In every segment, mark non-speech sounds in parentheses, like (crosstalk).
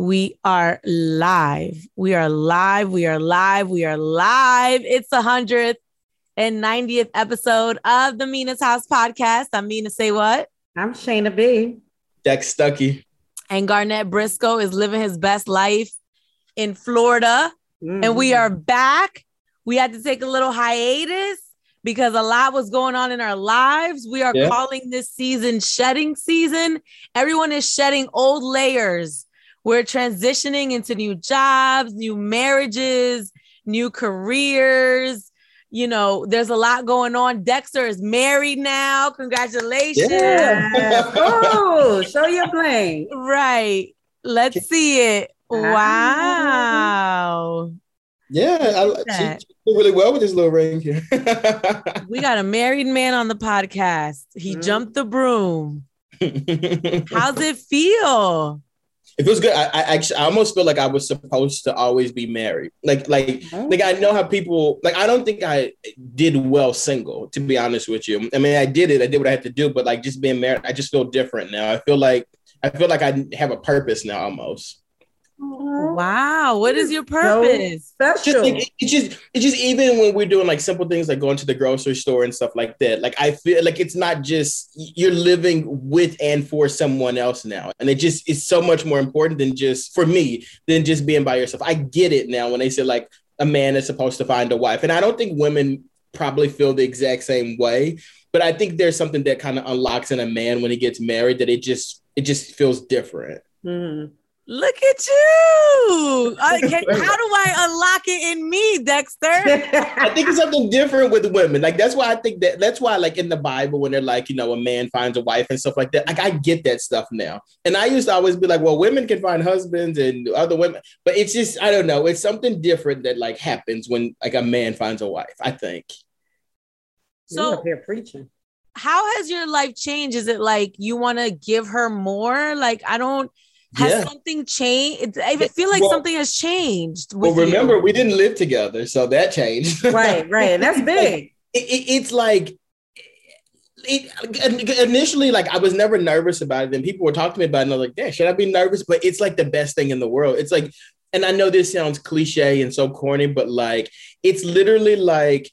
We are live. We are live. We are live. We are live. It's the 100th and 90th episode of the Mina's House podcast. I'm Mina SayWhat? I'm Shayna B. Dex Stuckey. And Garnett Briscoe is living his best life in Florida. Mm-hmm. And we are back. We had to take a little hiatus because a lot was going on in our lives. We are yeah. calling this season shedding season. Everyone is shedding old layers we're transitioning into new jobs, new marriages, new careers. You know, there's a lot going on. Dexter is married now. Congratulations. Yeah. oh, (laughs) show your plane. Right. Let's see it. Wow. Yeah, I, she, she did really well with this little ring here. (laughs) we got a married man on the podcast. He mm. jumped the broom. (laughs) How's it feel? It feels good. I, I, actually I almost feel like I was supposed to always be married. Like like oh. like I know how people like I don't think I did well single, to be honest with you. I mean I did it, I did what I had to do, but like just being married, I just feel different now. I feel like I feel like I have a purpose now almost. Wow, what is your purpose? So special. Just, like, it's just it's just even when we're doing like simple things like going to the grocery store and stuff like that. Like I feel like it's not just you're living with and for someone else now, and it just is so much more important than just for me than just being by yourself. I get it now when they say like a man is supposed to find a wife, and I don't think women probably feel the exact same way. But I think there's something that kind of unlocks in a man when he gets married that it just it just feels different. Mm-hmm. Look at you. (laughs) Okay, how do I unlock it in me, Dexter? (laughs) I think it's something different with women. Like that's why I think that that's why like in the Bible when they're like, you know, a man finds a wife and stuff like that. Like I get that stuff now. And I used to always be like, well, women can find husbands and other women, but it's just I don't know, it's something different that like happens when like a man finds a wife, I think. So up here preaching. How has your life changed? Is it like you want to give her more? Like I don't has yeah. something changed? I feel like well, something has changed. well, remember, you. we didn't live together, so that changed. (laughs) right, right. And that's big. it, it, it's like it, initially, like I was never nervous about it. And people were talking to me about it, and I was like, "Yeah, should I be nervous?" But it's like the best thing in the world. It's like, and I know this sounds cliche and so corny, but like it's literally like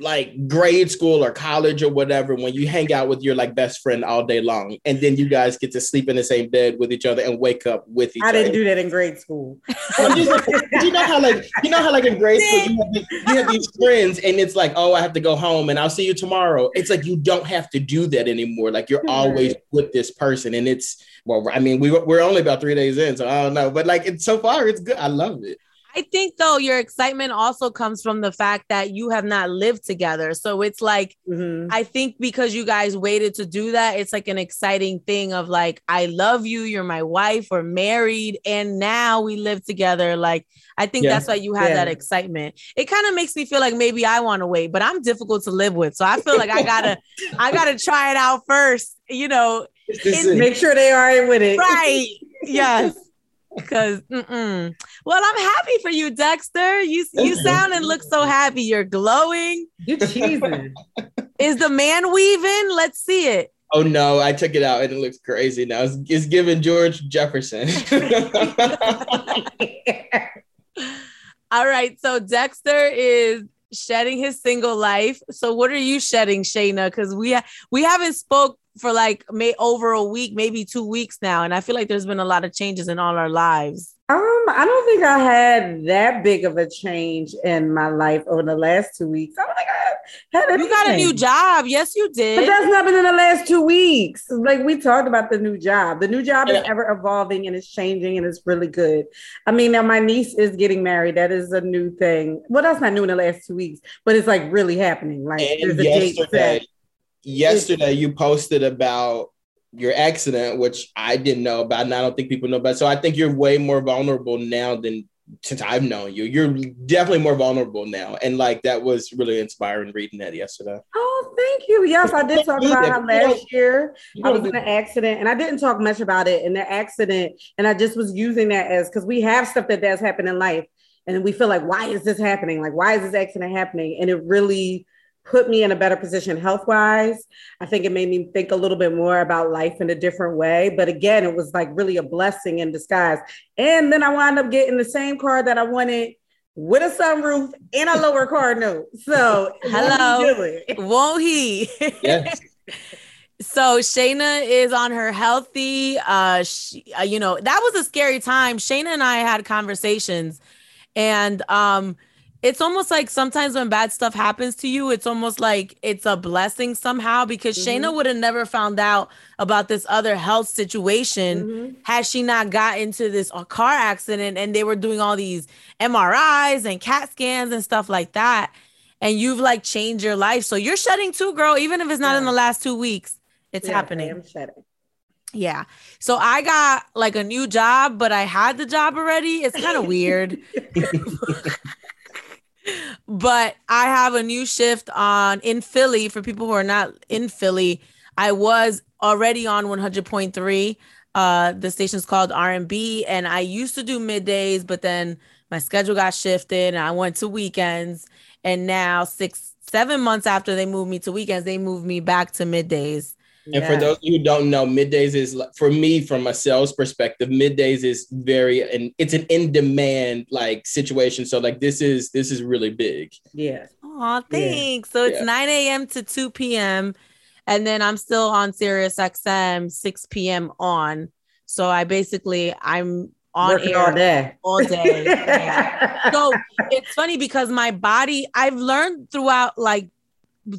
like grade school or college or whatever when you hang out with your like best friend all day long and then you guys get to sleep in the same bed with each other and wake up with each I other. I didn't do that in grade school. (laughs) just, you know how like you know how like in grade school you have, you have, these friends and it's like oh I have to go home and I'll see you tomorrow. It's like you don't have to do that anymore. Like you're always with this person and it's well I mean we we're only about 3 days in so I don't know but like it's so far it's good. I love it. I think though your excitement also comes from the fact that you have not lived together. So it's like mm-hmm. I think because you guys waited to do that, it's like an exciting thing of like I love you, you're my wife, we're married, and now we live together. Like I think yeah. that's why you have yeah. that excitement. It kind of makes me feel like maybe I want to wait, but I'm difficult to live with. So I feel like I gotta I gotta try it out first, you know. Make sure they are with it. Right. Yes because well i'm happy for you dexter. You you sound and look so happy. You're glowing. You're cheesing is the man weaving? Let's see it. Oh no. I took it out and it looks crazy now. It's, it's giving george jefferson. (laughs) All right. So dexter is shedding his single life. So what are you shedding shayna? Because we ha- we haven't spoke for like may over a week, maybe two weeks now, and I feel like there's been a lot of changes in all our lives. Um, I don't think I had that big of a change in my life over the last two weeks. I don't think I had anything. You got a new job, yes, you did. But that's not been in the last two weeks. Like we talked about the new job. The new job yeah. is ever evolving and it's changing and it's really good. I mean, now my niece is getting married. That is a new thing. Well, that's not new in the last two weeks, but it's like really happening. Like and there's a date set yesterday you posted about your accident, which I didn't know about, and I don't think people know about. So I think you're way more vulnerable now than since I've known you. You're definitely more vulnerable now, and like that was really inspiring reading that yesterday. Oh, thank you. Yes, I did talk about how last year I was in an accident, and I didn't talk much about it in the accident, and I just was using that as because we have stuff that does happen in life, and we feel like, why is this happening? Like, why is this accident happening? And it really put me in a better position health wise. I think it made me think a little bit more about life in a different way. But again, it was like really a blessing in disguise. And then I wound up getting the same car that I wanted with a sunroof and a lower car note. So (laughs) hello, won't he? (laughs) (laughs) Yes. so Shayna is on her healthy. Uh, she, uh, you know that was a scary time. Shayna and I had conversations, and um, it's almost like sometimes when bad stuff happens to you, it's almost like it's a blessing somehow because mm-hmm. Shayna would have never found out about this other health situation mm-hmm. had she not got into this uh, car accident and they were doing all these MRIs and CAT scans and stuff like that. And you've like changed your life. So you're shedding too, girl, even if it's not yeah. in the last two weeks, it's yeah, happening. I'm shedding. Yeah. So I got like a new job, but I had the job already. It's kind of weird. (laughs) but I have a new shift on in Philly for people who are not in Philly. I was already on 100.3. Uh, the station's called R&B, and I used to do middays, but then my schedule got shifted, and I went to weekends. And now, six, seven months after they moved me to weekends, they moved me back to middays. And for those who don't know, middays is for me from a sales perspective. Middays is very and it's an in demand like situation. So like this is this is really big. Yeah. Oh, thanks. Yeah. So it's yeah. 9 a.m. to 2 p.m. And then I'm still on Sirius XM 6 p.m. on. So I basically I'm on Working air all day. All day. yeah. (laughs) So it's funny because my body, I've learned throughout like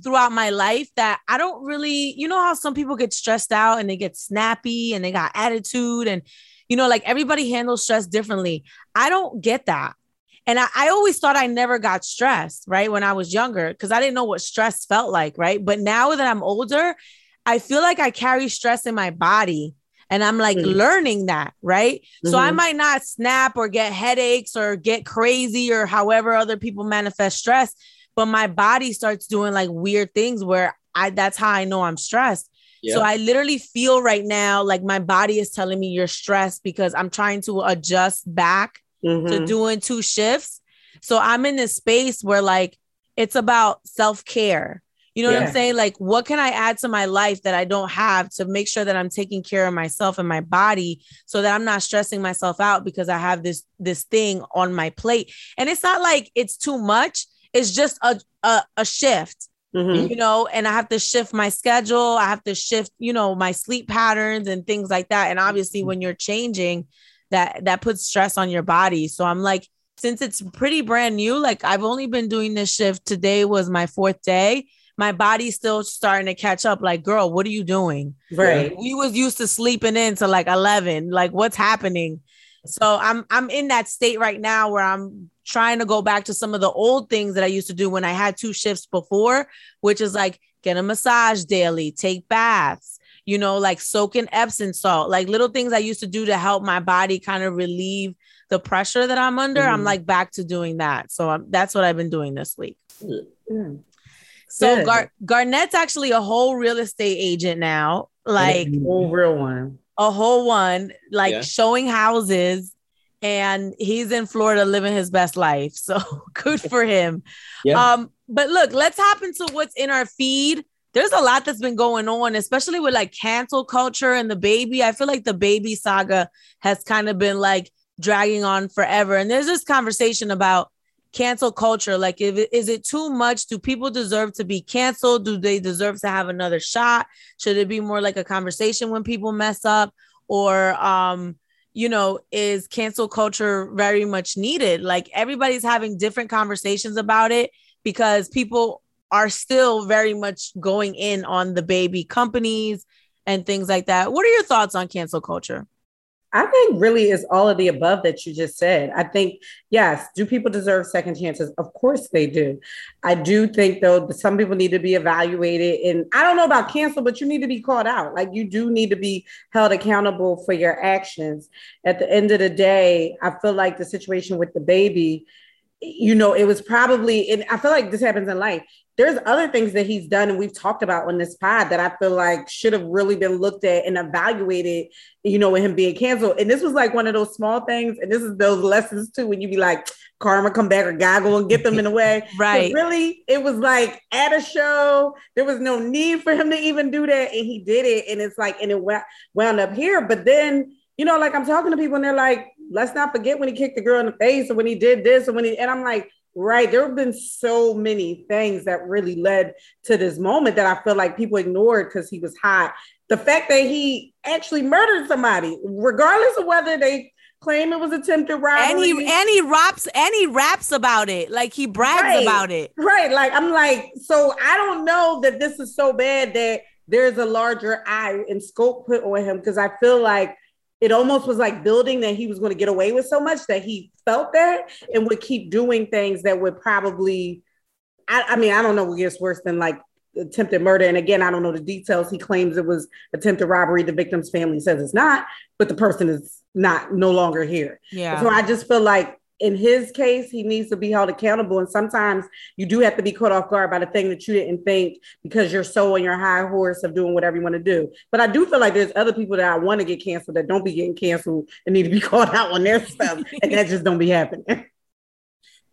throughout my life that I don't really, you know, how some people get stressed out and they get snappy and they got attitude and, you know, like everybody handles stress differently. I don't get that. And I, I always thought I never got stressed, right? When I was younger, because I didn't know what stress felt like, right? But now that I'm older, I feel like I carry stress in my body and I'm like mm-hmm. learning that, right? Mm-hmm. So I mm-hmm. might not snap or get headaches or get crazy or however other people manifest stress, but my body starts doing like weird things where I that's how I know I'm stressed. Yeah. So I literally feel right now like my body is telling me you're stressed because I'm trying to adjust back mm-hmm. to doing two shifts. So I'm in this space where like it's about self-care. You know yeah. what I'm saying? Like, what can I add to my life that I don't have to make sure that I'm taking care of myself and my body so that I'm not stressing myself out because I have this this thing on my plate. And it's not like it's too much it's just a a, a shift. Mm-hmm. You know, and I have to shift my schedule. I have to shift, you know, my sleep patterns and things like that. And obviously, mm-hmm. when you're changing, that that puts stress on your body. So I'm like, since it's pretty brand new, like I've only been doing this shift. Today was my fourth day my body's still starting to catch up. Like, girl, what are you doing? Right. We was used to sleeping in to like 11. Like, what's happening? So I'm I'm in that state right now where I'm trying to go back to some of the old things that I used to do when I had two shifts before, which is like get a massage daily, take baths, you know, like soak in Epsom salt, like little things I used to do to help my body kind of relieve the pressure that I'm under. Mm-hmm. I'm like back to doing that. So I'm, that's what I've been doing this week. Mm-hmm. So Gar- Garnett's actually a whole real estate agent now, like a whole real one a whole one, like yeah. showing houses, and he's in Florida living his best life. So (laughs) good for him. Yeah. Um, but look, let's hop into what's in our feed. There's a lot that's been going on, especially with like cancel culture and DaBaby. I feel like DaBaby saga has kind of been like dragging on forever. And there's this conversation about cancel culture like if it, is it too much do people deserve to be canceled do they deserve to have another shot should it be more like a conversation when people mess up or um you know is cancel culture very much needed? Like everybody's having different conversations about it because people are still very much going in on DaBaby companies and things like that. What are your thoughts on cancel culture I think really is all of the above that you just said. I think, yes, do people deserve second chances? Of course they do. I do think, though, some people need to be evaluated. And I don't know about cancel, but you need to be called out. Like you do need to be held accountable for your actions. At the end of the day, I feel like the situation with DaBaby you know, it was probably, and I feel like this happens in life there's other things that he's done and we've talked about on this pod that I feel like should have really been looked at and evaluated, you know, with him being canceled. And this was like one of those small things. And this is those lessons too, when you be like, karma come back or God go and get them in a way. (laughs) right. Really, it was like at a show, there was no need for him to even do that. And he did it. And it's like, and it wound up here. But then, you know, like I'm talking to people and they're like, let's not forget when he kicked the girl in the face or when he did this or when he, and I'm like, right, there have been so many things that really led to this moment that I feel like people ignored because he was hot. The fact that he actually murdered somebody, regardless of whether they claim it was attempted robbery. And he and he raps and he raps about it. Like he brags right, about it. Right. Like I'm like, so I don't know that this is so bad that there's a larger eye and scope put on him because I feel like it almost was like building that he was going to get away with so much that he felt that and would keep doing things that would probably I, I mean, I don't know what gets worse than like attempted murder. And again, I don't know the details. He claims it was attempted robbery. The victim's family says it's not, but the person is not no longer here. Yeah. So I just feel like in his case, he needs to be held accountable. And sometimes you do have to be caught off guard by the thing that you didn't think because you're so on your high horse of doing whatever you want to do. But I do feel like there's other people that I want to get canceled that don't be getting canceled and need to be (laughs) called out on their stuff. and that just don't be happening.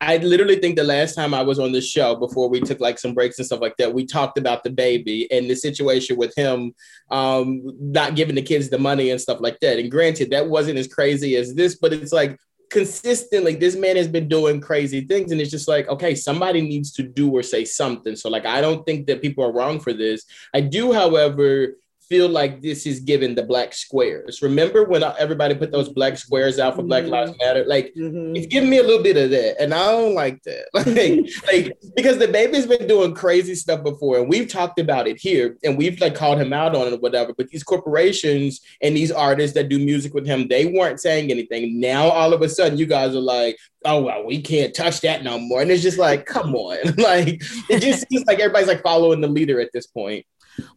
I literally think the last time I was on the show before we took like some breaks and stuff like that, we talked about DaBaby and the situation with him um, not giving the kids the money and stuff like that. And granted, that wasn't as crazy as this, but it's like consistently this man has been doing crazy things and it's just like okay somebody needs to do or say something. So like i don't think that people are wrong for this. I do however feel like this is given the black squares. Remember when everybody put those black squares out for mm-hmm. Black Lives Matter? Like mm-hmm. it's giving me a little bit of that, and I don't like that. (laughs) Like, (laughs) like because baby's been doing crazy stuff before, and we've talked about it here, and we've like called him out on it or whatever. But these corporations and these artists that do music with him, they weren't saying anything. Now all of a sudden, you guys are like, oh well, we can't touch that no more, and it's just like, come on, (laughs) like it just seems like everybody's like following the leader at this point.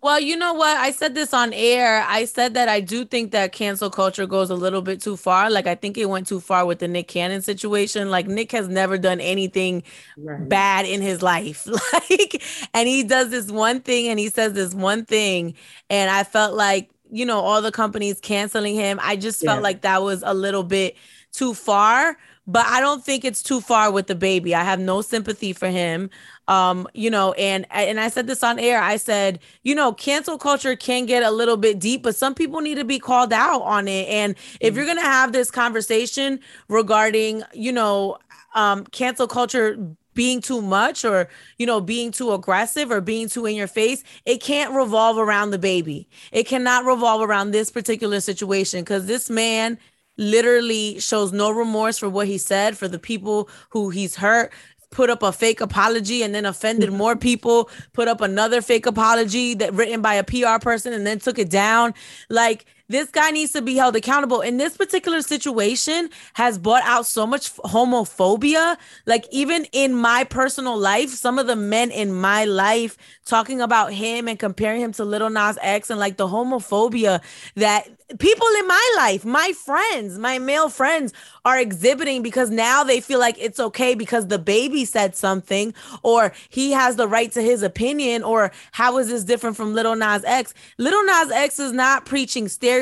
Well, you know what? I said this on air. I said that I do think that cancel culture goes a little bit too far. Like I think it went too far with the Nick Cannon situation. Like Nick has never done anything right. bad in his life. (laughs) Like and he does this one thing and he says this one thing and I felt like, you know, all the companies canceling him. I just felt yeah. like that was a little bit too far but I don't think it's too far with DaBaby. I have no sympathy for him. Um, you know, and and I said this on air. I said, you know, cancel culture can get a little bit deep, but some people need to be called out on it. And if you're gonna have this conversation regarding, you know, um, cancel culture being too much or you know being too aggressive or being too in your face it can't revolve around DaBaby it cannot revolve around this particular situation because this man literally shows no remorse for what he said for the people who he's hurt put up a fake apology and then offended mm-hmm. more people put up another fake apology that written by a PR person and then took it down. Like this guy needs to be held accountable. In this particular situation, has brought out so much homophobia. Like even in my personal life, some of the men in my life talking about him and comparing him to Lil Nas X and like the homophobia that people in my life, my friends, my male friends are exhibiting because now they feel like it's okay because DaBaby said something or he has the right to his opinion or how is this different from Lil Nas X? Lil Nas X is not preaching stereotypes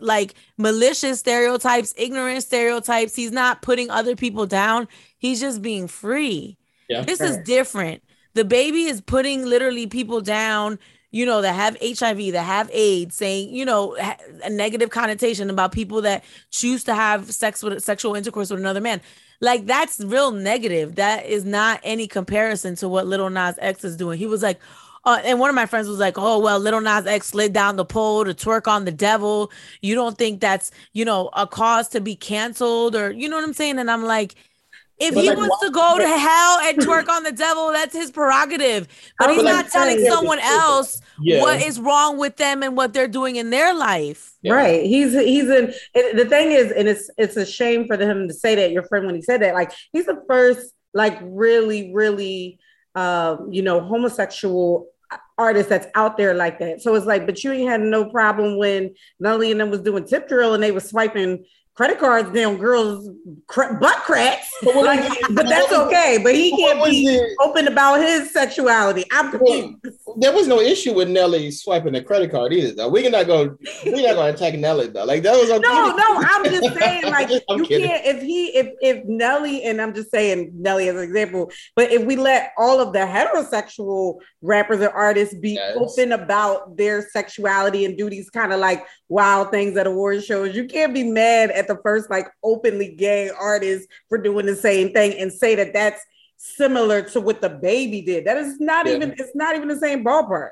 like malicious stereotypes, ignorant stereotypes. He's not putting other people down. He's just being free. Yeah, this is different. DaBaby is putting literally people down you know, that have HIV, that have AIDS, saying, you know, a negative connotation about people that choose to have sex with sexual intercourse with another man. Like that's real negative. That is not any comparison to what Lil Nas X is doing. He was like, uh, and one of my friends was like, "Oh well, Lil Nas X slid down the pole to twerk on the devil. You don't think that's you know a cause to be canceled, or you know what I'm saying?" And I'm like, if but he like, wants to go to hell and twerk on the devil, that's his prerogative. But he's not telling someone else yeah. what is wrong with them and what they're doing in their life. Yeah. Right. He's he's in the thing is, and it's it's a shame for him to say that, your friend when he said that. Like he's the first, like really, really um, you know, homosexual artist that's out there like that. So it's like, but you ain't had no problem when Nelly and them was doing tip drill and they was swiping credit cards down girls' butt cracks. (laughs) But, like, but (laughs) that's okay. But he can't be it? open about his sexuality. I'm well, there was no issue with Nelly swiping the credit card either. Though we're not going, we're not going to attack Nelly though. Like that was okay. No, no. I'm just saying, (laughs) like you kidding. can't. If he, if if Nelly, and I'm just saying Nelly as an example. But if we let all of the heterosexual rappers or artists be yes. open about their sexuality and do these kind of like wild things at award shows, you can't be mad at the first like openly gay artist for doing the same thing and say that that's similar to what DaBaby did. That is not yeah. even it's not even the same ballpark.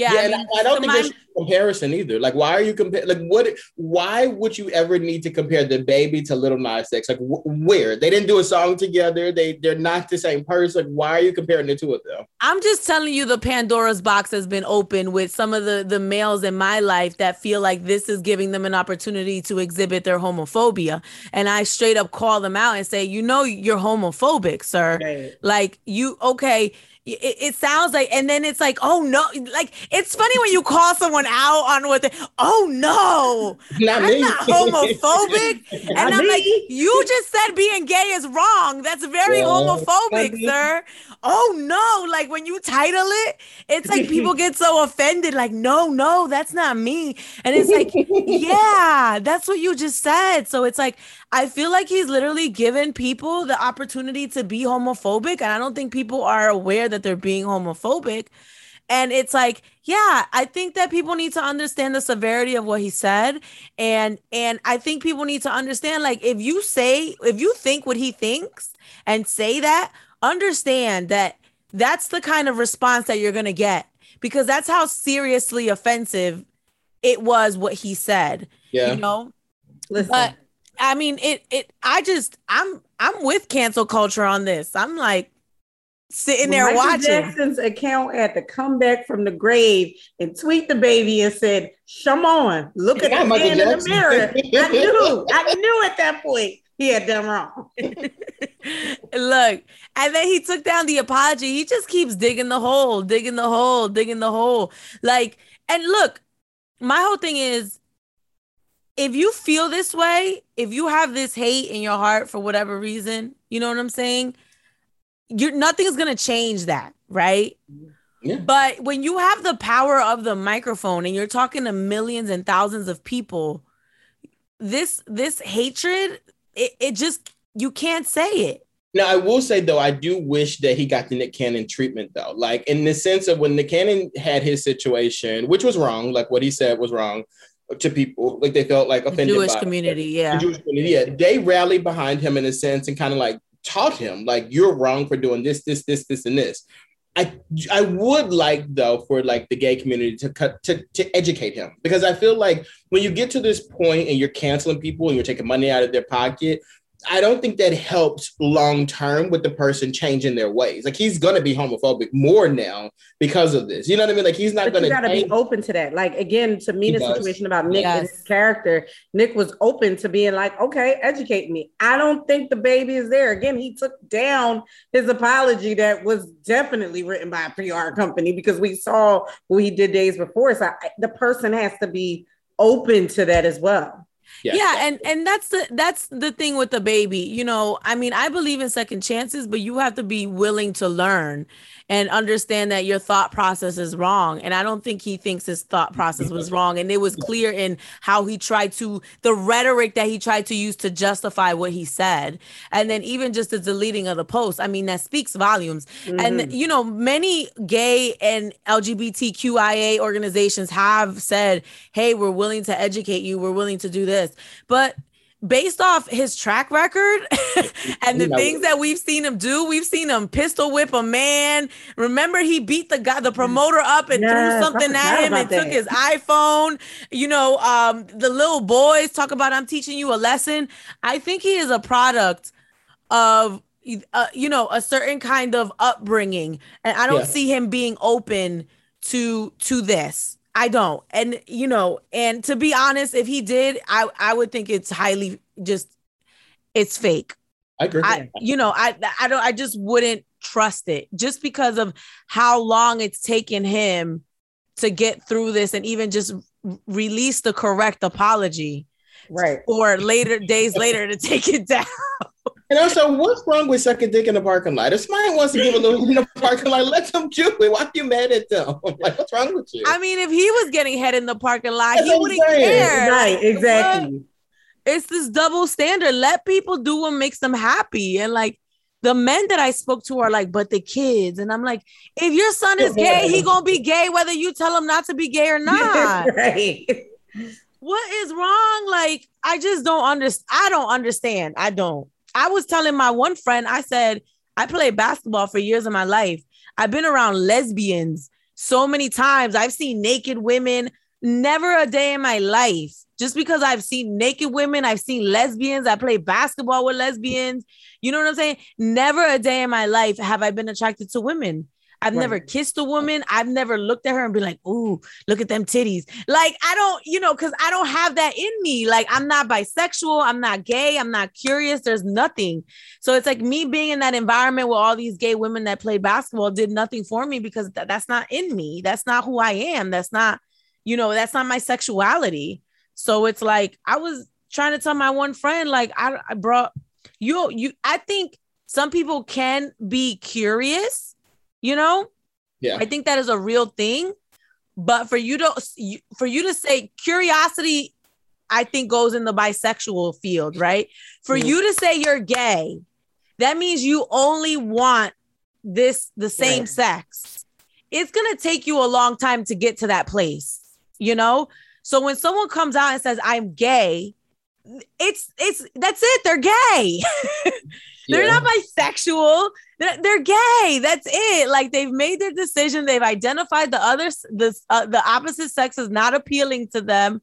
Yeah, yeah I, mean, I, don't think there's comparison either. Like, why are you comparing? Like, what? Why would you ever need to compare DaBaby to Lil Nas X? Like, wh- where they didn't do a song together? They they're not the same person. Like, why are you comparing the two of them? I'm just telling you, the Pandora's box has been open with some of the the males in my life that feel like this is giving them an opportunity to exhibit their homophobia, and I straight up call them out and say, you know, you're homophobic, sir. Right. Like, you okay? It, it, sounds like, and then it's like, oh no, like it's funny when you call someone out on what they, oh no, not I'm me. not (laughs) homophobic, and not I'm me. like, you just said being gay is wrong. That's very yeah. homophobic, sir. Oh no, like when you title it, it's like people get so offended, like, no, no, that's not me, and it's like, yeah, that's what you just said. So it's like, I feel like he's literally given people the opportunity to be homophobic, and I don't think people are aware that they're being homophobic. And it's like, yeah, I think that people need to understand the severity of what he said. And and I think people need to understand like if you say if you think what he thinks and say that, understand that that's the kind of response that you're going to get because that's how seriously offensive it was what he said. Yeah. You know? Listen. But I mean, it it I just I'm I'm with cancel culture on this. I'm like sitting there Michael watching. Jackson's account had to come back from the grave and tweet DaBaby and said, "Come on, look at the man in the mirror." I (laughs) knew, I knew at that point he had done wrong. (laughs) Look, and then he took down the apology. He just keeps digging the hole, digging the hole, digging the hole. Like, and look, my whole thing is if you feel this way, if you have this hate in your heart for whatever reason, you know what I'm saying? You're nothing's gonna change that, right? Yeah. But when you have the power of the microphone and you're talking to millions and thousands of people, this this hatred, it, it just you can't say it. Now I will say though, I do wish that he got the Nick Cannon treatment though. Like in the sense of when Nick Cannon had his situation, which was wrong, like what he said was wrong to people, like they felt like offended. Jewish by community, yeah. The Jewish community, yeah. They rallied behind him in a sense and kind of like taught him, like, you're wrong for doing this, this, this, this, and this. I I would like though for like the gay community to cut to, to educate him because I feel like when you get to this point and you're canceling people and you're taking money out of their pocket, I don't think that helps long term with the person changing their ways. Like he's gonna be homophobic more now because of this. You know what I mean? Like he's not but gonna. You gotta change. be open to that. Like again, to me, the situation about Nick yes. and his character, Nick was open to being like, okay, educate me. I don't think DaBaby is there. Again, he took down his apology that was definitely written by a PR company because we saw what he did days before. So I, the person has to be open to that as well. Yeah. yeah and and that's the that's the thing with DaBaby you know i mean i believe in second chances but you have to be willing to learn and understand that your thought process is wrong. And I don't think he thinks his thought process was wrong. And it was clear in how he tried to, the rhetoric that he tried to use to justify what he said. And then even just the deleting of the post, I mean, that speaks volumes. Mm-hmm. And, you know, many gay and LGBTQIA organizations have said, hey, we're willing to educate you, we're willing to do this. But based off his track record (laughs) and the things that we've seen him do, we've seen him pistol whip a man. Remember, he beat the guy, the promoter up and yes, threw something at him and that. took his iPhone. You know, um, the little boys talk about I'm teaching you a lesson. I think he is a product of uh, you know a certain kind of upbringing and i don't yeah. see him being open to to this I don't. And you know, and to be honest, if he did, I I would think it's highly just it's fake. I agree. I, you know, I I don't I just wouldn't trust it just because of how long it's taken him to get through this and even just release the correct apology. right or later days later to take it down (laughs) and also, what's wrong with sucking dick in the parking lot? If somebody wants to give a little in the parking lot, let them do it. Why are you mad at them? (laughs) like, what's wrong with you? I mean, if he was getting head in the parking lot, That's he wouldn't care. Right, exactly. What? It's this double standard. Let people do what makes them happy. And like the men that I spoke to are like, but the kids. And I'm like, if your son is gay, he gonna be gay whether you tell him not to be gay or (laughs) not. right. What is wrong? Like, I just don't understand. I don't understand. I don't. I was telling my one friend, I said, I played basketball for years of my life. I've been around lesbians so many times. I've seen naked women, never a day in my life. Just because I've seen naked women, I've seen lesbians, I play basketball with lesbians. You know what I'm saying? Never a day in my life have I been attracted to women. I've right. never kissed a woman. I've never looked at her and be like, "Ooh, look at them titties." Like I don't, you know, because I don't have that in me. Like I'm not bisexual. I'm not gay. I'm not curious. There's nothing. So it's like me being in that environment with all these gay women that play basketball did nothing for me because th- that's not in me. That's not who I am. That's not, you know, that's not my sexuality. So it's like I was trying to tell my one friend, like I, I brought you, you. I think some people can be curious you know? Yeah. I think that is a real thing. But for you to for you to say curiosity i think goes in the bisexual field right? For mm-hmm. you to say you're gay that means you only want this the same sex. It's going to take you a long time to get to that place you know? So when someone comes out and says i'm gay it's it's that's it they're gay. (laughs) They're yeah. not bisexual they're, gay. That's it. Like they've made their decision. They've identified the other, the, uh, the opposite sex is not appealing to them.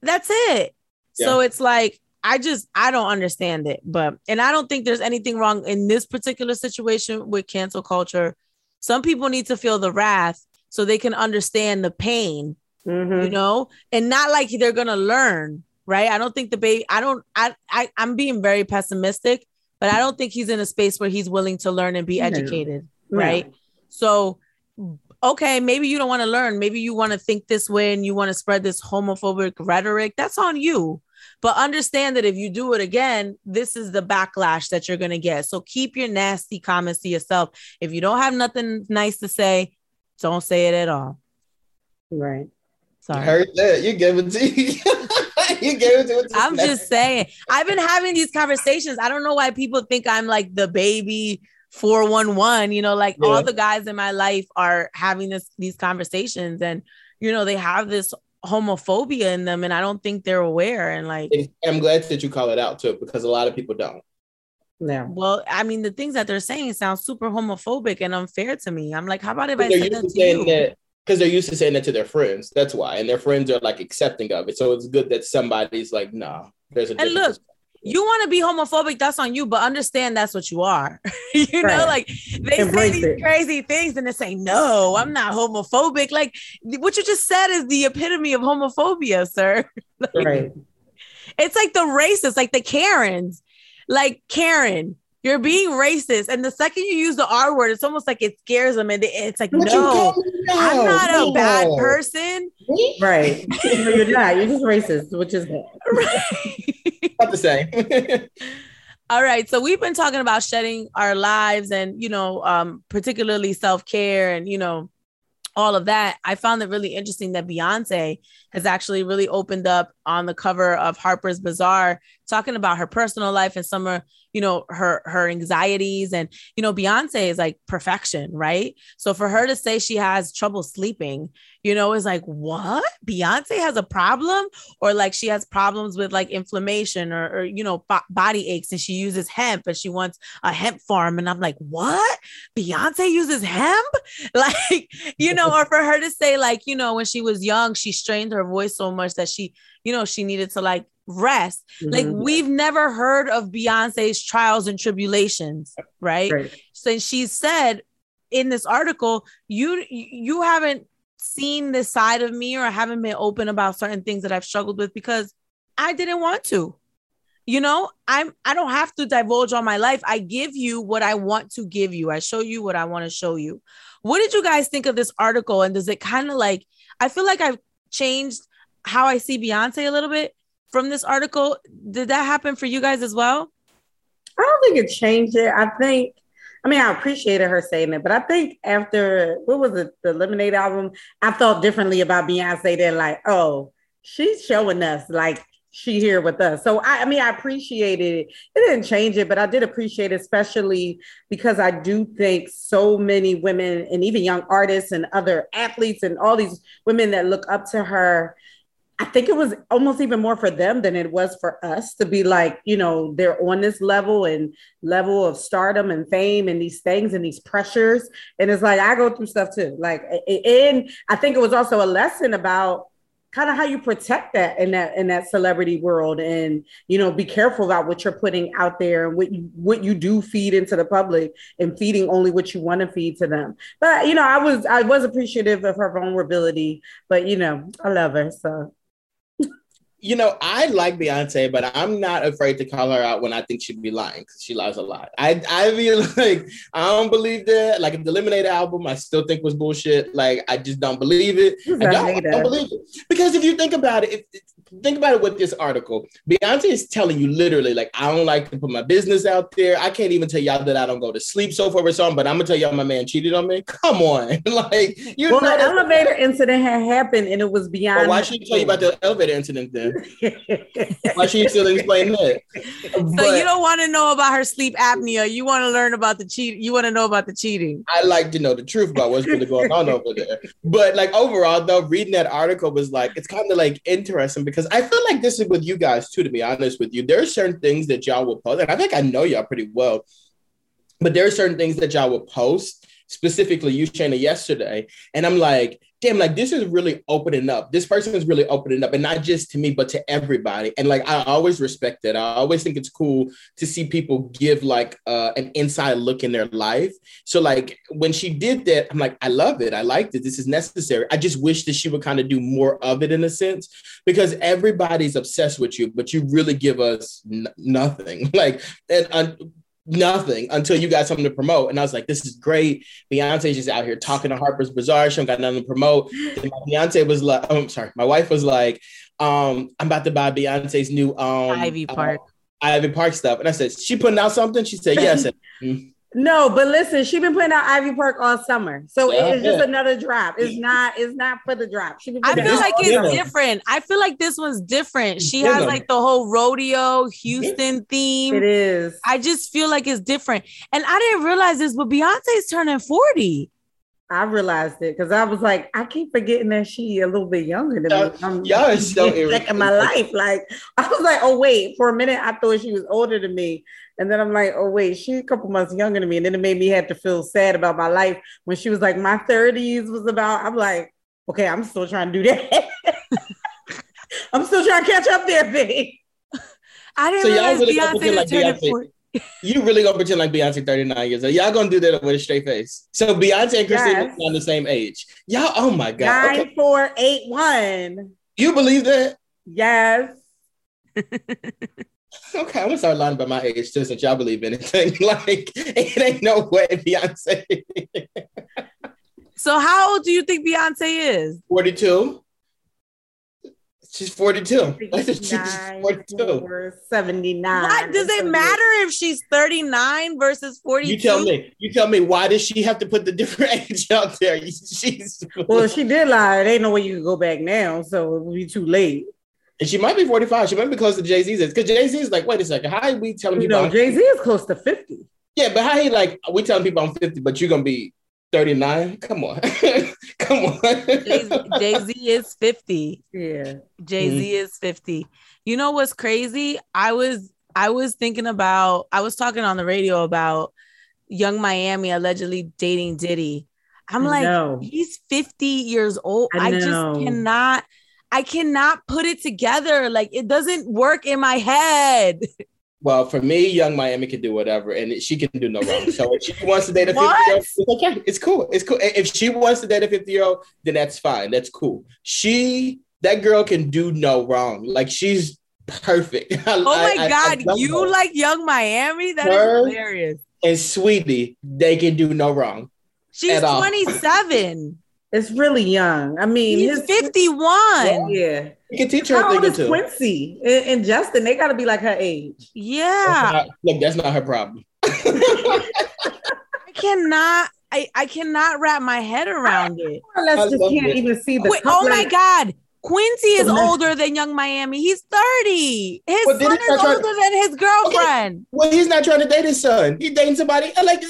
That's it. Yeah. So it's like, I just, I don't understand it. But, and I don't think there's anything wrong in this particular situation with cancel culture. Some people need to feel the wrath so they can understand the pain, mm-hmm. you know, and not like they're going to learn right? I don't think DaBaby. I don't. I, I. I'm being very pessimistic but I don't think he's in a space where he's willing to learn and be educated, no. right? No. So, okay, maybe you don't want to learn. Maybe you want to think this way and you want to spread this homophobic rhetoric. That's on you. But understand that if you do it again, this is the backlash that you're going to get. So keep your nasty comments to yourself. If you don't have nothing nice to say, don't say it at all. Right. Sorry. heard that. You gave it to you. (laughs) (laughs) you gave it to it. I'm just saying. I've been having these conversations. I don't know why people think I'm like DaBaby 411. You know, like yeah. all the guys in my life are having this these conversations, and you know, they have this homophobia in them, and I don't think they're aware. And like, I'm glad that you call it out too, because a lot of people don't. Yeah. Well, I mean, the things that they're saying sound super homophobic and unfair to me. I'm like, how about if I said that to you? That because they're used to saying that to their friends. That's why, and their friends are like accepting of it. So it's good that somebody's like, "Nah, there's a." And look, you want to be homophobic, that's on you, but understand that's what you are. (laughs) you right. know, like they Embrace say these it. crazy things and they say, "No, I'm not homophobic." Like what you just said is the epitome of homophobia, sir. (laughs) like, right. It's like the racists, like the Karens, like Karen you're being racist. And the second you use the R word, it's almost like it scares them. And it's like, no, I'm not no. a bad person. Right. no, you're not. You're just racist, which is right. not the same. (laughs) All right. So we've been talking about shedding our lives and, you know, um, particularly self care and, you know, all of that. I found it really interesting that Beyonce has actually really opened up on the cover of Harper's Bazaar, talking about her personal life and some of you know her her anxieties and you know Beyonce is like perfection, right? So for her to say she has trouble sleeping, you know, is like what? Beyonce has a problem or like she has problems with like inflammation or, or you know body aches and she uses hemp and she wants a hemp farm and I'm like, "What? Beyonce uses hemp?" (laughs) Like, you know, or for her to say like, you know, when she was young, she strained her voice so much that she, you know, she needed to like rest. Mm-hmm. Like we've never heard of Beyonce's trials and tribulations, right? So she said in this article, you you haven't seen this side of me or I haven't been open about certain things that I've struggled with because I didn't want to. You know, I'm I don't have to divulge all my life. I give you what I want to give you. I show you what I want to show you. What did you guys think of this article and does it kind of like I feel like I've changed how I see Beyonce a little bit from this article? Did that happen for you guys as well? I don't think it changed it. I think, I mean, I appreciated her saying it, but I think after what was it, the Lemonade album, I felt differently about Beyonce than like, oh, she's showing us like she here with us. So I, I mean, I appreciated it. It didn't change it, but I did appreciate it, especially because I do think so many women and even young artists and other athletes and all these women that look up to her. I think it was almost even more for them than it was for us to be like, you know, they're on this level and level of stardom and fame and these things and these pressures. And it's like, I go through stuff too. Like, and I think it was also a lesson about kind of how you protect that in that in that celebrity world and you know be careful about what you're putting out there and what you what you do feed into the public and feeding only what you want to feed to them but you know i was i was appreciative of her vulnerability but you know i love her so you know, I like Beyonce, but I'm not afraid to call her out when I think she'd be lying because she lies a lot. I I feel (laughs) like I don't believe that. Like the Lemonade album, I still think was bullshit. Like I just don't believe it. I don't, I don't believe it because if you think about it, if, think about it with this article. Beyonce is telling you literally, like, I don't like to put my business out there. I can't even tell y'all that I don't go to sleep so far or something, but I'm gonna tell y'all my man cheated on me. (laughs) Come on. (laughs) like you well, know the elevator incident had happened and it was beyond well, why should you tell you about the elevator incident then? (laughs) why should you still explain that? So but, you don't want to know about her sleep apnea. You want to learn about the cheat. You want to know about the cheating. I like to know the truth about what's really going on over there. But like overall, though, reading that article was like it's kind of like interesting because because I feel like this is with you guys too, to be honest with you. There are certain things that y'all will post, and I think I know y'all pretty well, but there are certain things that y'all will post, specifically you, Shayna, yesterday. And I'm like, damn, like this is really opening up. This person is really opening up, and not just to me, but to everybody. And like I always respect it. I always think it's cool to see people give like uh, an inside look in their life. So like when she did that, I'm like, I love it. I liked it. This is necessary. I just wish that she would kind of do more of it in a sense, because everybody's obsessed with you, but you really give us n- nothing. (laughs) Like and. Uh, nothing until you got something to promote. And I was like, this is great. Beyonce's just out here talking to Harper's Bazaar. She don't got nothing to promote. And my Beyonce was like, oh, I'm sorry. My wife was like, um, I'm about to buy Beyonce's new um Ivy Park. Uh, Ivy Park stuff. And I said, she putting out something? She said, yes. (laughs) Yeah. No, but listen, she's been putting out Ivy Park all summer, so yeah, it's just another drop. It's not. It's not for the drop. I feel like it's different. I feel like this one's different. She has like the whole rodeo Houston theme. It is. I just feel like it's different, and I didn't realize this, but Beyonce's turning forty. I realized it because I was like, I keep forgetting that she a little bit younger than me. I'm, y'all are so (laughs) in my life. Like I was like, oh wait, for a minute I thought she was older than me, and then I'm like, oh wait, she's a couple months younger than me, and then it made me have to feel sad about my life when she was like, my 30s was about. I'm like, okay, I'm still trying to do that. (laughs) I'm still trying to catch up there, babe. I didn't so realize really Beyonce like Beyonce you really gonna pretend like Beyonce 39 years old. Y'all gonna do that with a straight face. So Beyonce and Christina yes. on the same age. Y'all, oh my God. Nine, okay. four, eight, one. You believe that? Yes. (laughs) okay, I'm gonna start lying about my age too, since y'all believe anything. (laughs) like it ain't no way Beyonce. (laughs) so how old do you think Beyonce is? 42. She's 42. she's 42. (laughs) 79. What does it matter if she's 39 versus 42? You tell me. You tell me why does she have to put the (laughs) different age out there? (laughs) She's well, she did lie. There ain't no way you can go back now, so it would be too late. And she might be 45. She might be close to Jay Z's. Because Jay Z is like, wait a second, how are we telling you people? No, Jay Z is close to 50. Yeah, but how he like, we telling people I'm 50, but you're gonna be 39? Come on. (laughs) Come on. Jay Z is 50. Yeah. Jay Z mm-hmm. is 50. You know what's crazy? I was I was thinking about I was talking on the radio about Yung Miami allegedly dating Diddy. I'm like, he's 50 years old. I, I just cannot I cannot put it together. Like it doesn't work in my head. (laughs) Well, for me, Yung Miami can do whatever, and she can do no wrong. So if she wants to date a 50 year old, it's okay. It's cool. It's cool. If she wants to date a 50 year old, then that's fine. That's cool. She, that girl can do no wrong. Like she's perfect. (laughs) I, oh my I, God. I, you her. like Yung Miami? That her is hilarious. And Saweetie, they can do no wrong. She's 27. It's really young. I mean, he's his, 51. Yeah. You can teach her How a old thing or is two. Quincy and, and Justin? They got to be like her age. Yeah. That's not- Look, that's not her problem. (laughs) I cannot I, I cannot wrap my head around it. More or just can't it. even see the. Wait, oh my god. Quincy is older than Yung Miami. He's 30. His But son is not trying- older than his girlfriend. Well, he's not trying to date his son. He's dating somebody. I like.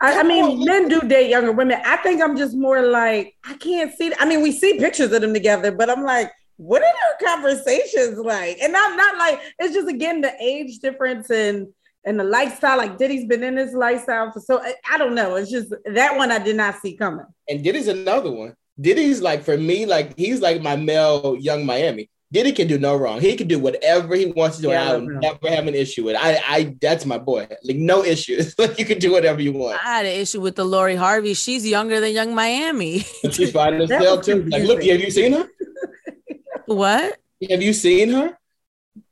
I, I mean, on. men do date younger women. I think I'm just more like I can't see. I mean, we see pictures of them together, but I'm like, what are their conversations like? And I'm not like it's just again the age difference and and the lifestyle. Like Diddy's been in this lifestyle for so I, I don't know. It's just that one I did not see coming. And Diddy's another one. Diddy's like for me, like he's like my male Yung Miami. Diddy can do no wrong. He can do whatever he wants to do. Yeah, and I I love will never have an issue with. It. I, I, that's my boy. Like no issues. (laughs) like you can do whatever you want. I had an issue with the Lori Harvey. She's younger than Yung Miami. And she's fine as That hell too. Like, look, confusing. have you seen her? What? Have you seen her?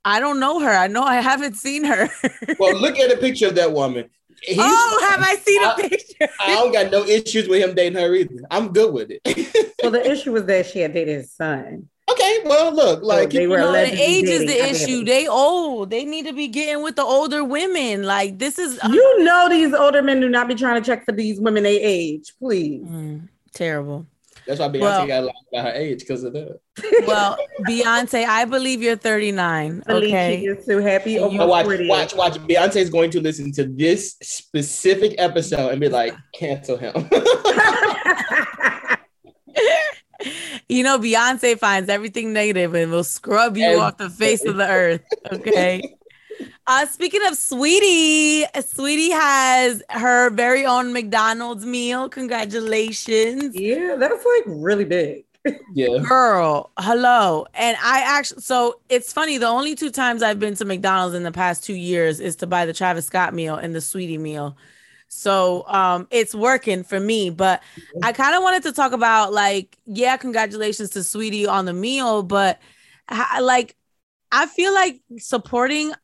I don't know her. I know I haven't seen her. (laughs) Well, look at a picture of that woman. He's, oh, have I seen a I- picture? I don't got no issues with him dating her either. I'm good with it. (laughs) well, the issue was that she had dated his son. okay, well, look, like they were no, the allegedly age is the I issue. They old. They need to be getting with the older women. Like this is You know these older men do not be trying to check for these women they age. Please. Mm, terrible. That's why Beyonce Well- got locked by her age because of that. Well, Beyonce, I believe you're 39. Believe Okay. she is too happy. Over you- watch, 40. watch, watch. Beyonce is going to listen to this specific episode and be like, cancel him. (laughs) You know, Beyonce finds everything negative and will scrub you And- off the face of the earth. Okay. (laughs) Uh, speaking of Saweetie, Saweetie has her very own McDonald's meal. Congratulations. yeah, that's like really big. yeah. Girl, hello. And I actually, so it's funny. The only two times I've been to McDonald's in the past two years is to buy the Travis Scott meal and the Saweetie meal. So um, it's working for me. But I kind of wanted to talk about like, yeah, congratulations to Saweetie on the meal, but I, like, I feel like supporting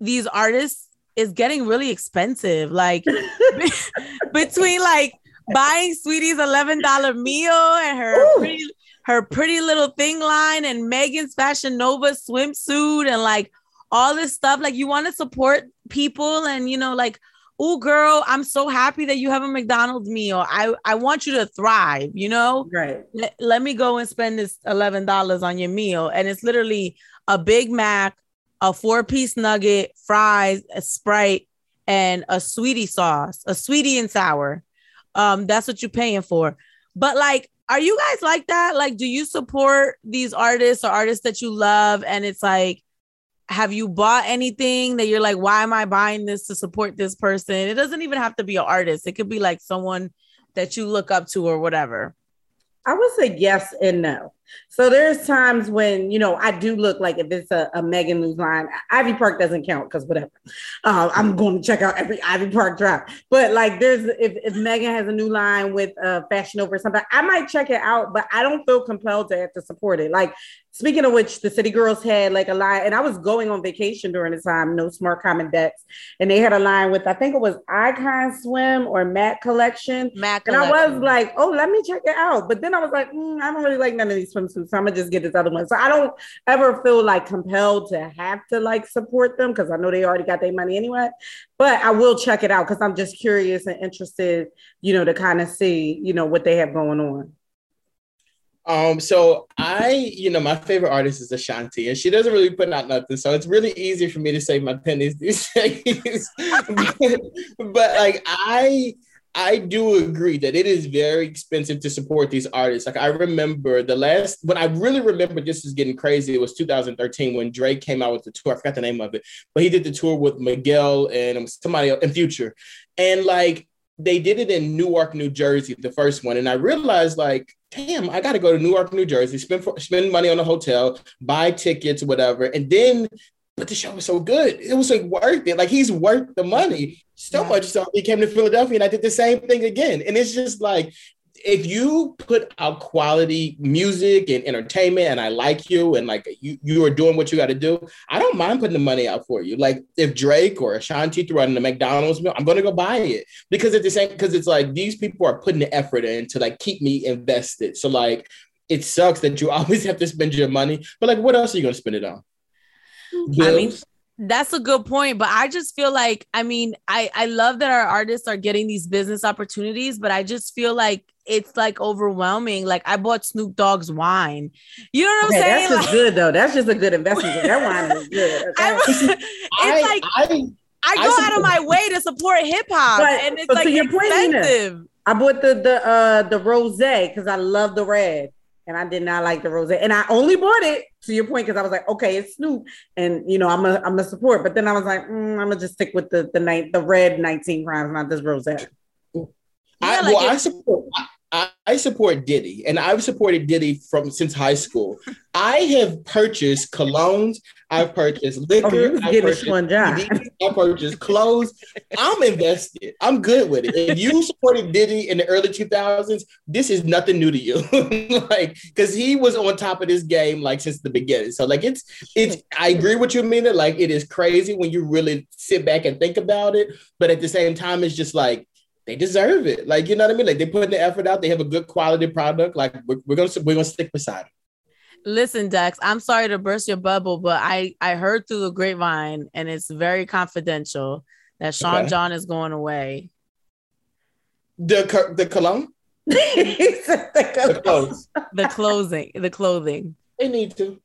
these artists is getting really expensive. Like (laughs) (laughs) between like buying Saweetie's eleven dollar meal and her Ooh. pretty her pretty little thing line and Megan's Fashion Nova swimsuit and like all this stuff. Like you want to support people and you know like. Oh, girl, I'm so happy that you have a McDonald's meal. I, I want you to thrive, you know? Right. let, let me go and spend this $11 on your meal. And it's literally a Big Mac, a four piece nugget, fries, a Sprite, and a Saweetie sauce, a Saweetie and sour. Um, that's what you're paying for. But like, are you guys like that? Like, do you support these artists or artists that you love? And it's like, have you bought anything that you're like, why am I buying this to support this person? It doesn't even have to be an artist. It could be like someone that you look up to or whatever. I would say yes and no. So there's times when you know I do look like if it's a, a Megan news line, Ivy Park doesn't count because whatever. Uh, I'm going to check out every Ivy Park drop. But like there's if, if Megan has a new line with uh, Fashion Nova something, I might check it out, but I don't feel compelled to have to support it. Like speaking of which, the City Girls had like a line, and I was going on vacation during the time, no smart comment Dex, and they had a line with I think it was Icon Swim or Matt Collection. Mac And I was like, oh, let me check it out. But then I was like, mm, I don't really like none of these swimsuits. So I'm gonna just get this other one. So I don't ever feel like compelled to have to like support them because I know they already got their money anyway. But I will check it out because I'm just curious and interested, you know, to kind of see, you know, what they have going on. Um, so I, you know, my favorite artist is Ashanti, and she doesn't really put out nothing. So it's really easy for me to save my pennies these days. but, (laughs) but like I I do agree that it is very expensive to support these artists. Like I remember the last when I really remember this is getting crazy, it was 2013 when Drake came out with the tour. I forgot the name of it, but he did the tour with Miguel and somebody else in Future. And like they did it in Newark, New Jersey, the first one. And I realized, like, damn, I got to go to Newark, New Jersey, spend for, spend money on a hotel, buy tickets, whatever, and then. But the show was so good; it was like worth it. Like he's worth the money so Yeah. much. So he came to Philadelphia, and I did the same thing again. And it's just like if you put out quality music and entertainment and I like you and like you you are doing what you got to do, I don't mind putting the money out for you. Like if Drake or Ashanti threw out in the McDonald's meal, I'm gonna go buy it because it's the same because it's like these people are putting the effort in to like keep me invested. So like it sucks that you (laughs) always have to spend your money. But like, what else are you gonna spend it on? Bills? I mean, that's a good point, but I just feel like I mean, I I love that our artists are getting these business opportunities, but I just feel like it's like overwhelming. Like I bought Snoop Dogg's wine. You know what I'm Okay, saying? that's just Like, good though. That's just a good investment. That wine is good. (laughs) I'm- (laughs) it's like I, I I go out of my way to support hip hop, and it's but like to your point, Mina, expensive. I bought the the uh the rose because I love the red. And I did not like the rose. And I only bought it to your point because I was like, okay, it's Snoop. And you know, I'm a I'm a support. But then I was like, mm, I'm gonna just stick with the the night the red 19 crimes, not this rose. I, like well, it- I support. I, I- I support Diddy, and I've supported Diddy from since high school. I have purchased colognes. I've purchased liquor. Oh, I've purchased Sean John. CDs, I purchased clothes. I'm invested. I'm good with it. If you supported Diddy in the early 2000s, this is nothing new to you. (laughs) like, because he was on top of this game like since the beginning. So, like, it's it's. I agree with you, Mina. Like, it is crazy when you really sit back and think about it. But at the same time, it's just like they deserve it. Like, you know what I mean? Like, they put the effort out. They have a good quality product. Like, we're, we're gonna we're gonna stick beside them. Listen, Dex, I'm sorry to burst your bubble, but I I heard through the grapevine, and it's very confidential that Sean Okay. John is going away. The the cologne, (laughs) the the clothes. The clothing, the clothing. They need to.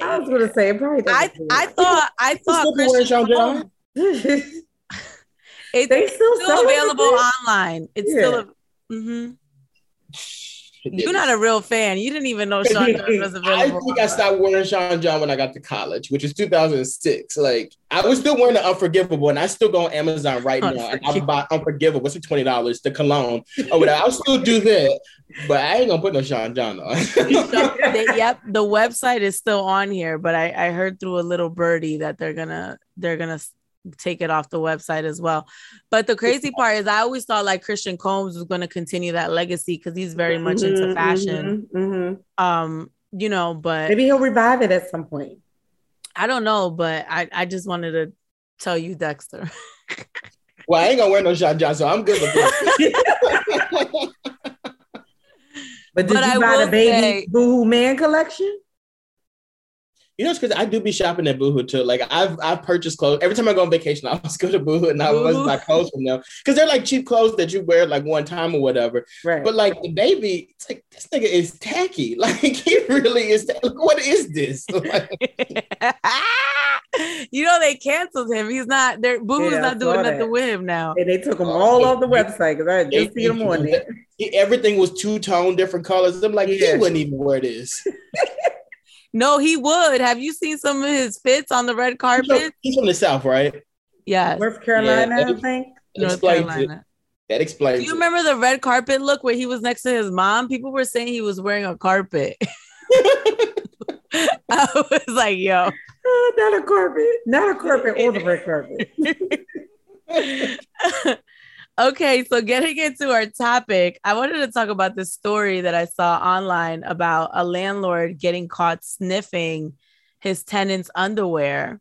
I was gonna say probably I I thought I thought Still be wearing Christian Sean John? (laughs) Cologne- they it's still, still available it? online. It's Yeah. still. A, Mhm. You're not a real fan. You didn't even know (laughs) Sean John was available. I available. think I stopped wearing Sean John when I got to college, which is 2006. Like I was still wearing the Unforgivable, and I still go on Amazon right now and I buy Unforgivable. What's it twenty dollars? The cologne or whatever. I'll still do that, but I ain't gonna put no Sean John on. (laughs) They- yep, the website is still on here, but I, I heard through a little birdie that they're gonna they're gonna s- take it off the website as well. But the crazy part is, I always thought like Christian Combs was going to continue that legacy because he's very much into Mhm, fashion. mhm, mhm. Um, you know, but Maybe he'll revive it at some point. I don't know. But I I just wanted to tell you, Dexter. (laughs) well, I ain't gonna wear no Sean John, so I'm good with this. (laughs) But did But you I buy DaBaby say- Boohoo Man collection? You know, it's because I do be shopping at Boohoo too. Like I've I've purchased clothes every time I go on vacation. I always (laughs) go to Boohoo and I always Boohoo. buy clothes from them because they're like cheap clothes that you wear like one time or whatever. Right. But like DaBaby, it's like this nigga is tacky. (laughs) Like he really is. Ta- like, what is this? (laughs) Like, you know they canceled him. He's not there. Boohoo's Yeah, not doing saw nothing that. with him now. and they took them oh, all off the website because I had just They- seen them on there. everything was two tone, different colors. I'm like, Yeah. he wouldn't even wear this. No, he would. Have you seen some of his fits on the red He's from, carpet? he's from the south, right? Yes, North Carolina, Yeah, I think. That North explains Carolina. it. That Do explains you it. remember the red carpet look where he was next to his mom? People were saying he was wearing a carpet. (laughs) I was like, yo. Oh, not a carpet, not a carpet or the red (laughs) carpet. (laughs) okay, so getting into our topic, I wanted to talk about this story that I saw online about a landlord getting caught sniffing his tenant's underwear.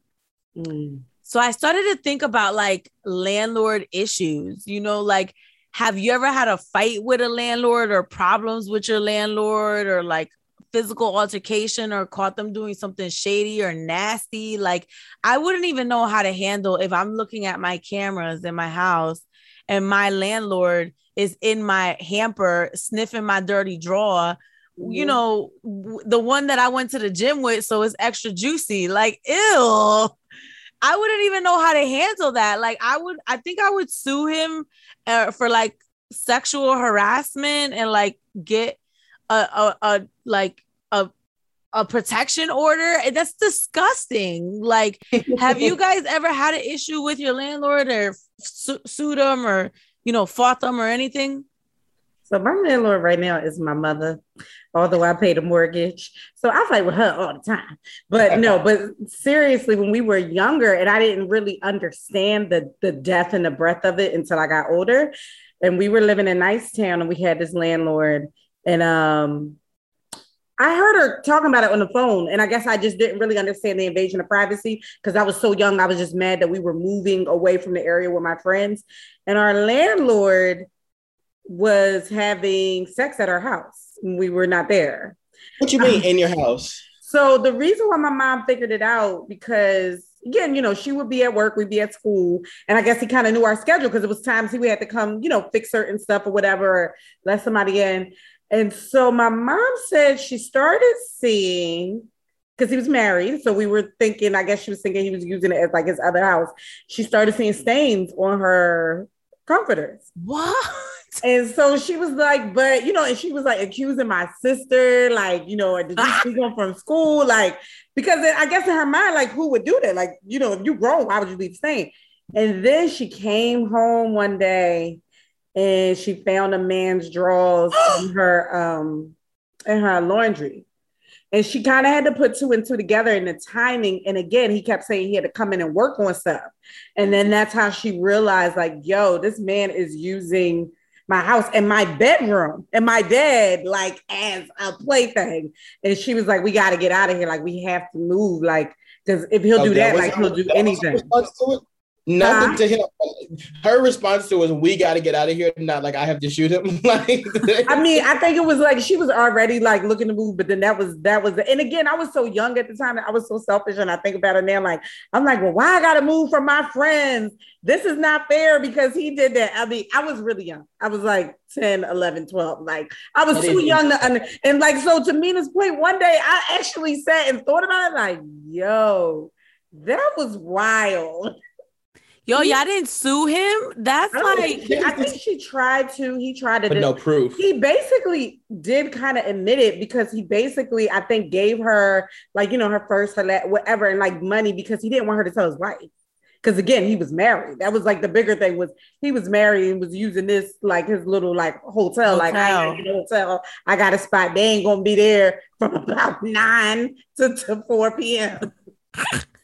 Mm. So I started to think about like landlord issues, you know, like have you ever had a fight with a landlord or problems with your landlord or like physical altercation or caught them doing something shady or nasty? Like I wouldn't even know how to handle if I'm looking at my cameras in my house and my landlord is in my hamper sniffing my dirty drawer you know, the one that I went to the gym with, so it's extra juicy. Like, ew. I wouldn't even know how to handle that. Like, I would, I think I would sue him uh, for like sexual harassment and like get a, a, a like a, a protection order. And That's disgusting. Like, have you (laughs) guys ever had an issue with your landlord or su- sued them or, you know, fought them or anything? So my landlord right now is my mother, although I pay the mortgage. So I fight with her all the time. But no, but seriously, when we were younger and I didn't really understand the the depth and the breadth of it until I got older. And we were living in nice town and we had this landlord. And um I heard her talking about it on the phone, and I guess I just didn't really understand the invasion of privacy because I was so young. I was just mad that we were moving away from the area with my friends, and our landlord was having sex at our house. when We were not there. What you mean um, (sighs) in your house? So the reason why my mom figured it out because again, you know, she would be at work, we'd be at school, and I guess he kind of knew our schedule because it was times he we had to come, you know, fix certain stuff or whatever, or let somebody in. And so my mom said she started seeing because he was married. So we were thinking, I guess she was thinking he was using it as like his other house. She started seeing stains on her comforters. What? And so she was like, but you know, and she was like accusing my sister, like, you know, did you see him from school? Like, because I guess in her mind, like, who would do that? Like, you know, if you grown, why would you leave stain? And then she came home one day and she found a man's drawers (gasps) in her um in her laundry. And she kind of had to put two and two together in the timing. And again, he kept saying he had to come in and work on stuff. And then that's how she realized, like, yo, this man is using my house and my bedroom and my bed like as a plaything. And she was like, We got to get out of here. Like, we have to move. Like, because if he'll oh, do that, that like, he'll do anything. Nothing uh-huh. to him. Her response to was, "We got to get out of here." Not like I have to shoot him. (laughs) like, I mean, I think it was like she was already like looking to move, but then that was that was. The, and again, I was so young at the time. I was so selfish, and I think about it now. Like I'm like, well, why I got to move from my friends? This is not fair because he did that. I mean, I was really young. I was like 10, 11, 12. Like I was too young to under. And like so, to Mina's point, one day I actually sat and thought about it. Like, yo, that was wild. Yo, y'all didn't sue him. That's I like I think she tried to. He tried to, but no proof. He basically did kind of admit it because he basically, I think, gave her like you know her first, her la- whatever, and like money because he didn't want her to tell his wife. Because again, he was married. That was like the bigger thing was he was married and was using this like his little like hotel. hotel. Like I got a hotel. I got a spot. They ain't gonna be there from (laughs) about nine to, to four p.m. (laughs)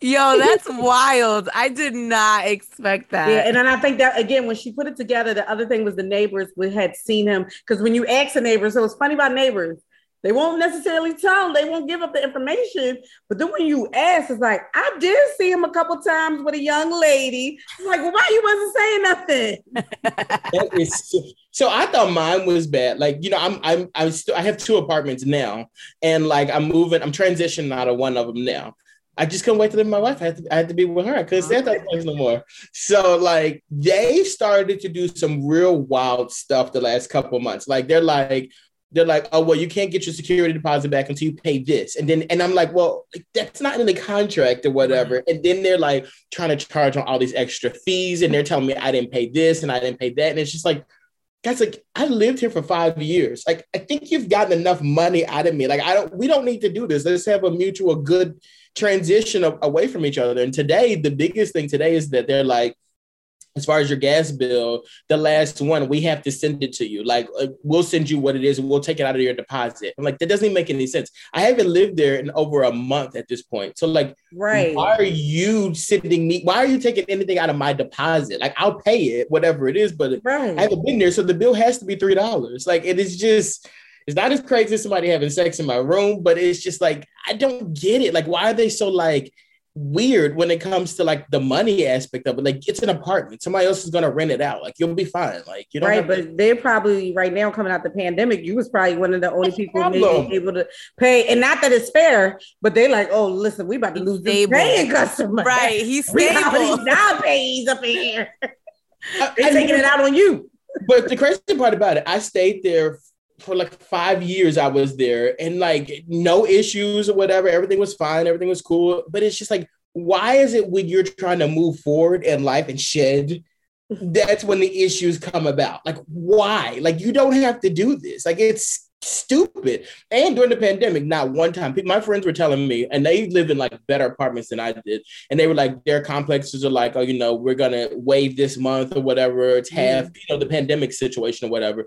Yo, that's wild. I did not expect that. Yeah, and then I think that again, when she put it together, the other thing was the neighbors we had seen him because when you ask the neighbors, so it's funny about neighbors. They won't necessarily tell, they won't give up the information. But then when you ask, it's like, I did see him a couple times with a young lady. It's like, well, why you wasn't saying nothing? (laughs) is, so I thought mine was bad. Like, you know, I'm I'm I still I have two apartments now, and like I'm moving, I'm transitioning out of one of them now. I just couldn't wait to live with my wife. I had to, I had to be with her. I couldn't stay at that place no more. So like they started to do some real wild stuff the last couple months. Like they're like, they're like, oh well, you can't get your security deposit back until you pay this. And then and I'm like, well, that's not in the contract or whatever. And then they're like trying to charge on all these extra fees, and they're telling me I didn't pay this and I didn't pay that. And it's just like, guys, like I lived here for five years. Like I think you've gotten enough money out of me. Like I don't, we don't need to do this. Let's have a mutual good transition away from each other. And today, the biggest thing today is that they're like, as far as your gas bill, the last one, we have to send it to you. Like, uh, we'll send you what it is and we'll take it out of your deposit. I'm like, that doesn't even make any sense. I haven't lived there in over a month at this point. So, like, right. why are you sending me? Why are you taking anything out of my deposit? Like, I'll pay it, whatever it is, but right. I haven't been there. So the bill has to be $3. Like, it is just, it's not as crazy as somebody having sex in my room, but it's just like I don't get it. Like, why are they so like weird when it comes to like the money aspect of it? Like, it's an apartment. Somebody else is gonna rent it out. Like, you'll be fine. Like, you know, right? But to- they're probably right now coming out the pandemic. You was probably one of the only people maybe able to pay, and not that it's fair, but they like, oh, listen, we about to lose the paying customer. Right? He's (laughs) stable. now pays up in here. They're taking it out on you. But the crazy part about it, I stayed there for like five years I was there and like no issues or whatever. Everything was fine, everything was cool. But it's just like, why is it when you're trying to move forward in life and shed, that's when the issues come about? Like, why? Like, you don't have to do this. Like, it's stupid. And during the pandemic, not one time, my friends were telling me, and they live in like better apartments than I did, and they were like, their complexes are like, oh, you know, we're gonna waive this month or whatever. It's half, mm. you know, the pandemic situation or whatever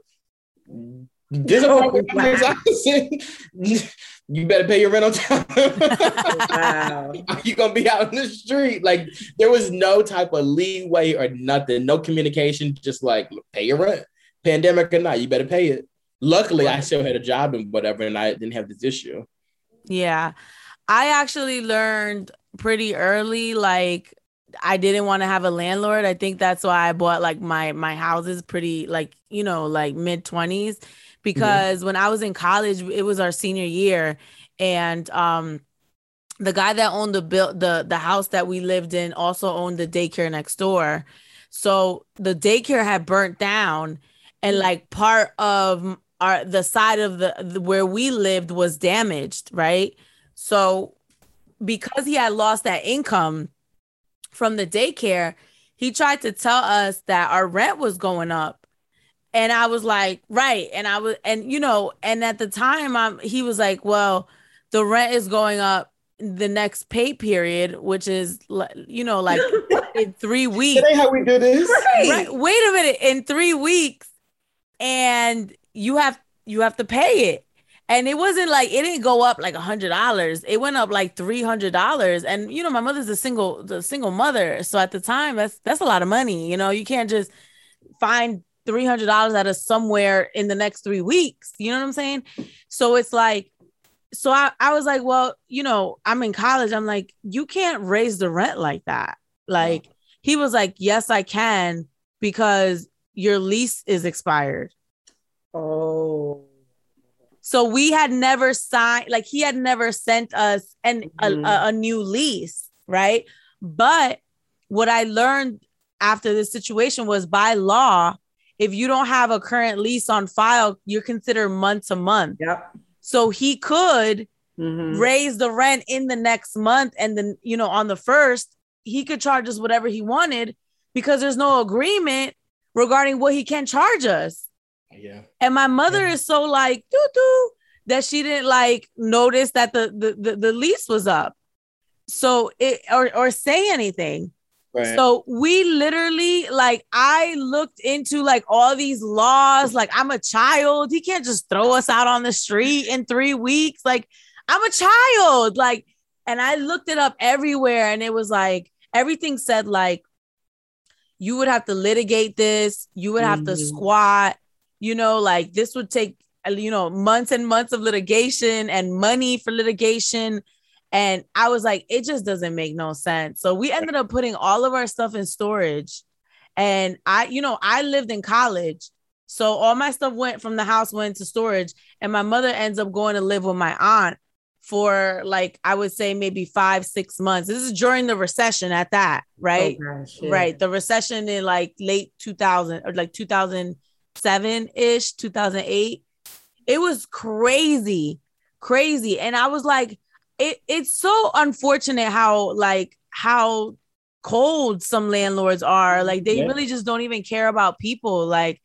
this oh, wow. (laughs) you better pay your rent on time. wow. (laughs) you gonna be out in the street. Like there was no type of leeway or nothing, no communication, just like pay your rent. Pandemic or not, you better pay it. Luckily, I still had a job and whatever, and I didn't have this issue. Yeah. I actually learned pretty early, like I didn't want to have a landlord. I think that's why I bought like my my houses pretty like, you know, like mid 20s because mm-hmm. when I was in college, it was our senior year, and um, the guy that owned the build the the house that we lived in also owned the daycare next door. So the daycare had burnt down, and mm. like part of our the side of the, the where we lived was damaged, right? So because he had lost that income from the daycare, he tried to tell us that our rent was going up. And I was like, right. And I was, and you know, and at the time, I'm, he was like, well, the rent is going up the next pay period, which is you know like (laughs) in three weeks. That how we do this. Right. right. Wait a minute, in three weeks, and you have you have to pay it. And it wasn't like it didn't go up like a hundred dollars. It went up like three hundred dollars. And you know, my mother's a single, the single mother. So at the time, that's that's a lot of money. You know, you can't just find three hundred dollars out of somewhere in the next three weeks. You know what I'm saying? So it's like so I, I was like, well, you know, I'm in college. I'm like, you can't raise the rent like that. Like he was like, yes, I can because your lease is expired. Oh. So we had never signed, like he had never sent us an mm-hmm. a, a new lease, right? But what I learned after this situation was by law, if you don't have a current lease on file, you're considered month to month. Yep. So he could mm-hmm. raise the rent in the next month. And then, you know, on the first, he could charge us whatever he wanted because there's no agreement regarding what he can charge us. Yeah. And my mother yeah. is so like, doo doo, that she didn't like notice that the, the, the, the lease was up. So it or or say anything. Right. So we literally like I looked into like all these laws. Like I'm a child. He can't just throw us out on the street in three weeks. Like I'm a child. Like, and I looked it up everywhere, and it was like everything said like you would have to litigate this. You would have mm-hmm. to squat. You know, like this would take you know months and months of litigation and money for litigation and I was like, it just doesn't make no sense. So we ended up putting all of our stuff in storage. And I, you know, I lived in college. So all my stuff went from the house, went to storage. And my mother ends up going to live with my aunt for like, I would say maybe five, six months. This is during the recession at that, right? Oh, gosh, yeah. Right. The recession in like late 2000 or like 2007 ish, 2008. It was crazy, crazy. And I was like, it, it's so unfortunate how like how cold some landlords are. Mm-hmm. Like they yeah. really just don't even care about people. Like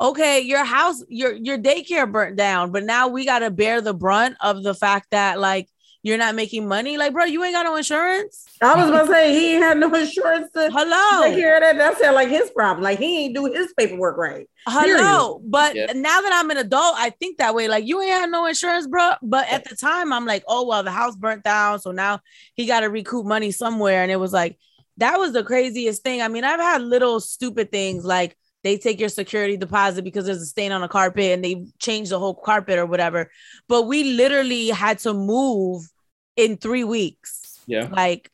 okay your house your your daycare burnt down but now we got to bear the brunt of the fact that like you're not making money. Like, bro, you ain't got no insurance. I was gonna say he ain't had no (laughs) insurance to hello take care of that. That's like his problem. Like he ain't do his paperwork right. Hello, Period. but yeah. now that I'm an adult, I think that way. Like you ain't had no insurance, bro. But at the time, I'm like, oh well, the house burnt down, so now he got to recoup money somewhere. And it was like that was the craziest thing. I mean, I've had little stupid things like they take your security deposit because there's a stain on a carpet and they change the whole carpet or whatever. But we literally had to move in three weeks. Yeah. Like,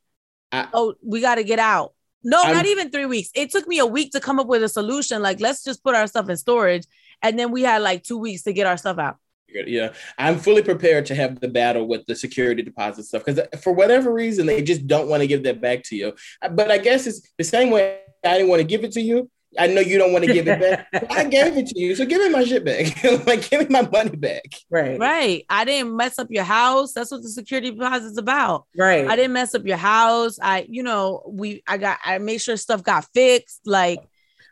I, oh, we got to get out. No, I'm, not even three weeks. It took me a week to come up with a solution. Like, let's just put our stuff in storage. And then we had like two weeks to get our stuff out. Yeah, I'm fully prepared to have the battle with the security deposit stuff because uh, for whatever reason they just don't want to give that back to you. Uh, but I guess it's the same way I didn't want to give it to you. I know you don't want to give it back. (laughs) I gave it to you, so give me my shit back. (laughs) like, give me my money back. Right. Right. I didn't mess up your house. That's what the security deposit is about. Right. I didn't mess up your house. I, you know, we, I got, I made sure stuff got fixed. Like,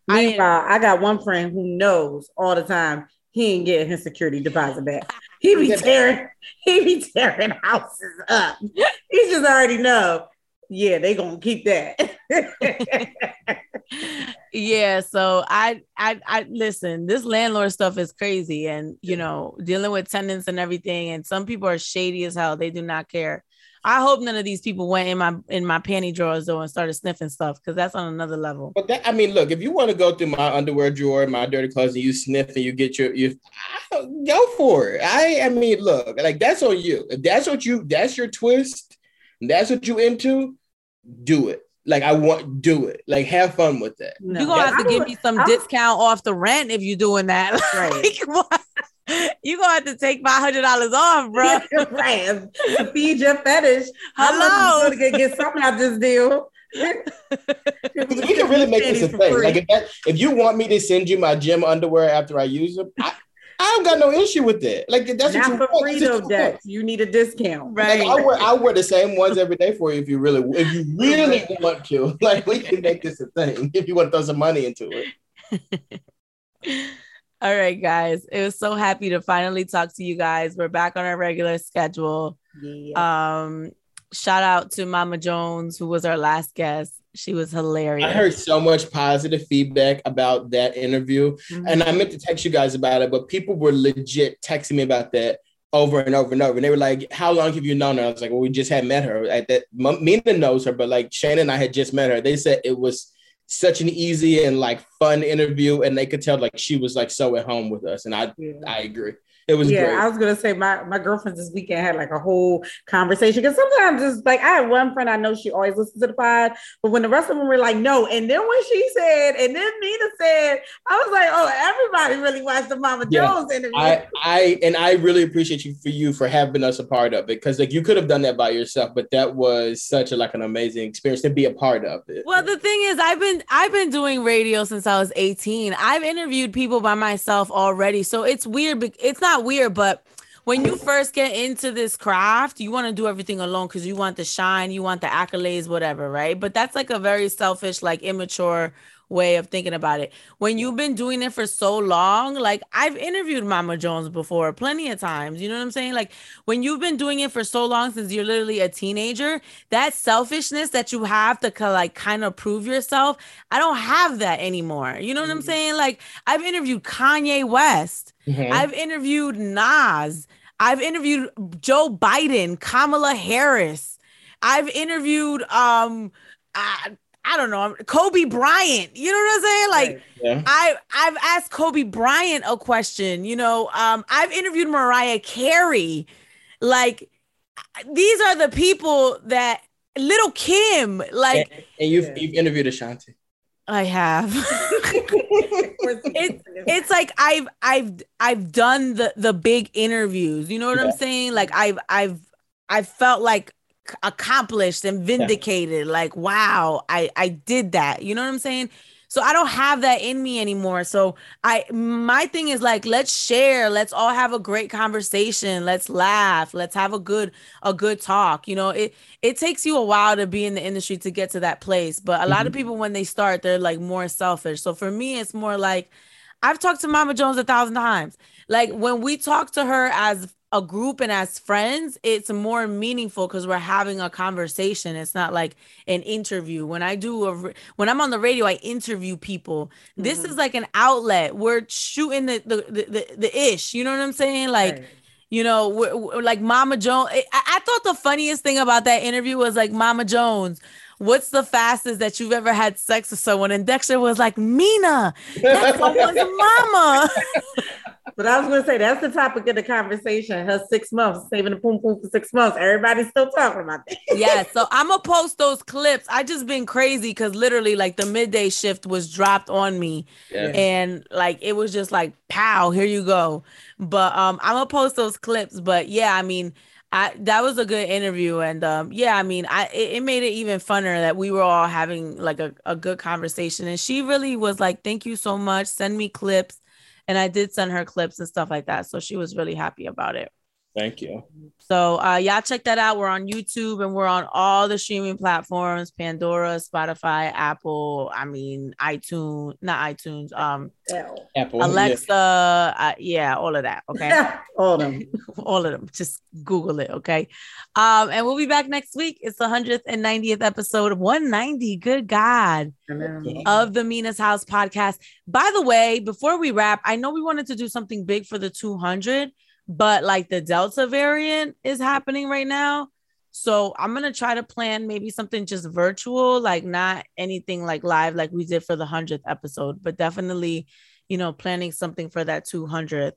meanwhile, I, I got one friend who knows all the time he ain't getting his security deposit back. He be (laughs) tearing, he be tearing houses up. He just already know. Yeah, they gonna keep that. (laughs) yeah so I, I i listen this landlord stuff is crazy and you know dealing with tenants and everything and some people are shady as hell they do not care. I hope none of these people went in my in my panty drawers though and started sniffing stuff because that's on another level. But that i mean look if you want to go through my underwear drawer my dirty clothes and you sniff and you get your you go for it. I i mean look like that's on you. If that's what you that's your twist that's what you into do it like I want do it. Like have fun with that. No. You're gonna have to give me some discount off the rent if you're doing that. (laughs) Right. like, (laughs) you gonna have to take five hundred dollars off, bro. (laughs) right. To feed your fetish. Hello. I'm gonna get something out this deal. we can really make this a thing. Like if, that, if you want me to send you my gym underwear after I use them, I, I don't got no issue with that. Like that's Not what for you free though, Dex. You need a discount. Right. Like, I wear I wear the same ones every day for you if you really if you (laughs) really want to. (laughs) Like we can make this a thing (laughs) if you want to throw some money into it. All right, guys. It was so happy to finally talk to you guys. We're back on our regular schedule. Yeah. Um, shout out to Mama Jones, who was our last guest. She was hilarious. I heard so much positive feedback about that interview, Mhm. and I meant to text you guys about it, but people were legit texting me about that over and over and over, and they were like, "How long have you known her?" I was like, "Well, we just had met her at that." Mina knows her, but like Shane and I had just met her. They said it was such an easy and like fun interview, and they could tell like she was like so at home with us, and I Yeah. I agree. It was yeah, great. I was gonna say my my girlfriends this weekend had like a whole conversation because sometimes it's like I have one friend I know she always listens to the pod, but when the rest of them were like no, and then when she said, and then Mina said, I was like, oh, everybody really watched the Mama Yeah, Jones interview. I, I and I really appreciate you for you for having us a part of it because like you could have done that by yourself, but that was such a like an amazing experience to be a part of it. Well, the thing is, I've been I've been doing radio since I was 18. I've interviewed people by myself already, so it's weird. bec- It's not weird, but when you first get into this craft, you want to do everything alone because you want the shine, you want the accolades, whatever, right? But that's like a very selfish, like immature way of thinking about it. When you've been doing it for so long, like I've interviewed Mama Jones before plenty of times. You know what I'm saying? Like when you've been doing it for so long since you're literally a teenager, that selfishness that you have to like kind of prove yourself, I don't have that anymore. You know what I'm Mhm. saying? Like I've interviewed Kanye West. Mhm. I've interviewed Nas. I've interviewed Joe Biden, Kamala Harris. I've interviewed um I, I don't know, Kobe Bryant. You know what I'm saying? Like Right. yeah. I I've asked Kobe Bryant a question, you know. Um I've interviewed Mariah Carey. Like these are the people that Lil' Kim, like and, and you've Yeah. you've interviewed Ashanti. I have. (laughs) it, it's like I've I've I've done the the big interviews. You know what I'm saying? Like I've I've I felt like accomplished and vindicated. Like wow, I I did that. You know what I'm saying? So I don't have that in me anymore. So I my thing is like let's share, let's all have a great conversation, let's laugh, let's have a good a good talk. You know, it it takes you a while to be in the industry to get to that place, but a lot of Mhm. people when they start they're like more selfish. So for me it's more like I've talked to Mama Jones a thousand times. Like when we talk to her as a group and as friends, it's more meaningful because we're having a conversation. It's not like an interview. When I do a when I'm on the radio, I interview people. This Mhm. is like an outlet. We're shooting the the the, the, the ish. You know what I'm saying? Like Right. you know, we're, we're like Mama Jones. I, I thought the funniest thing about that interview was like Mama Jones. What's the fastest that you've ever had sex with someone? And Dexter was like, Mina, that's someone's (laughs) mama. (laughs) But I was gonna say that's the topic of the conversation. Her six months, saving the poom poom for six months. Everybody's still talking about that. (laughs) yeah, so I'm gonna post those clips. I just been crazy because literally, like the midday shift was dropped on me, Yeah. and like it was just like, pow, here you go. But um, I'm gonna post those clips. But yeah, I mean, I that was a good interview, and um, yeah, I mean, I it, it made it even funner that we were all having like a, a good conversation, and she really was like, thank you so much, send me clips, and I did send her clips and stuff like that, so she was really happy about it. Thank you. So uh y'all check that out. We're on YouTube and we're on all the streaming platforms, Pandora, Spotify, Apple, I mean iTunes, not iTunes, um Hell. Apple. yeah. Alexa, uh, yeah, all of that. Okay. (laughs) All of them. (laughs) all of them. Just Google it, okay? Um, and we'll be back next week. It's the 190th episode of 190. Good God I of the Mina's House podcast. By the way, before we wrap, I know we wanted to do something big for the 200, but like the Delta variant is happening right now. So I'm gonna try to plan maybe something just virtual, like not anything like live like we did for the 100th episode, but definitely, you know, planning something for that 200th.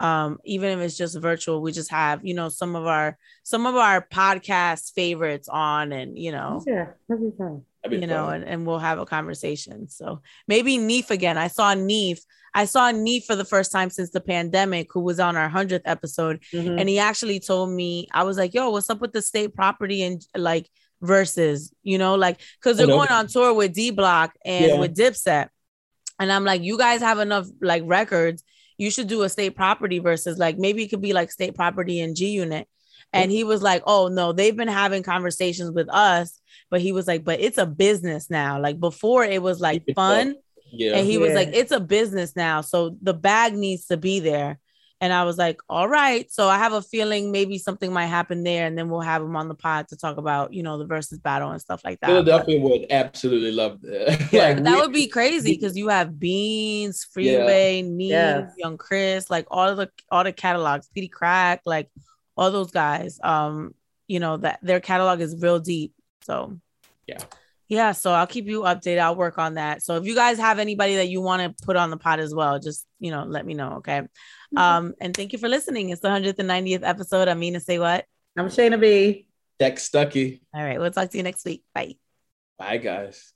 Um, even if it's just virtual, we just have, you know, some of our some of our podcast favorites on and you know, Yeah, be fun. You know, and, and we'll have a conversation. So maybe Neef again. I saw Neef. I saw Neef for the first time since the pandemic, who was on our hundredth episode, mm-hmm. and he actually told me, I was like, "Yo, what's up with the state property and like versus, you know, like because they're going on tour with D Block and yeah. with Dipset, and I'm like, you guys have enough like records. You should do a state property versus like maybe it could be like state property and G Unit." And he was like, "Oh no, they've been having conversations with us." but he was like, but it's a business now. Like before, it was like fun. Yeah. And he yeah. was like, it's a business now. So the bag needs to be there. And I was like, all right. So I have a feeling maybe something might happen there. And then we'll have him on the pod to talk about, you know, the versus battle and stuff like that. Philadelphia but, would absolutely love that. (laughs) Yeah, like, that we, would be crazy because you have Beans, Freeway, yeah. Neef, yes. Young Chris, like all of the all the catalogs, Peedi Crack, like all those guys. Um, you know, that their catalog is real deep. So yeah. Yeah, so I'll keep you updated. I'll work on that. So if you guys have anybody that you want to put on the pod as well, just you know, let me know. Okay. Mm-hmm. Um, and thank you for listening. It's the 190th episode. I mean to Say What? I'm Shayna B. Dex Stucky. All right, we'll talk to you next week. Bye. Bye guys.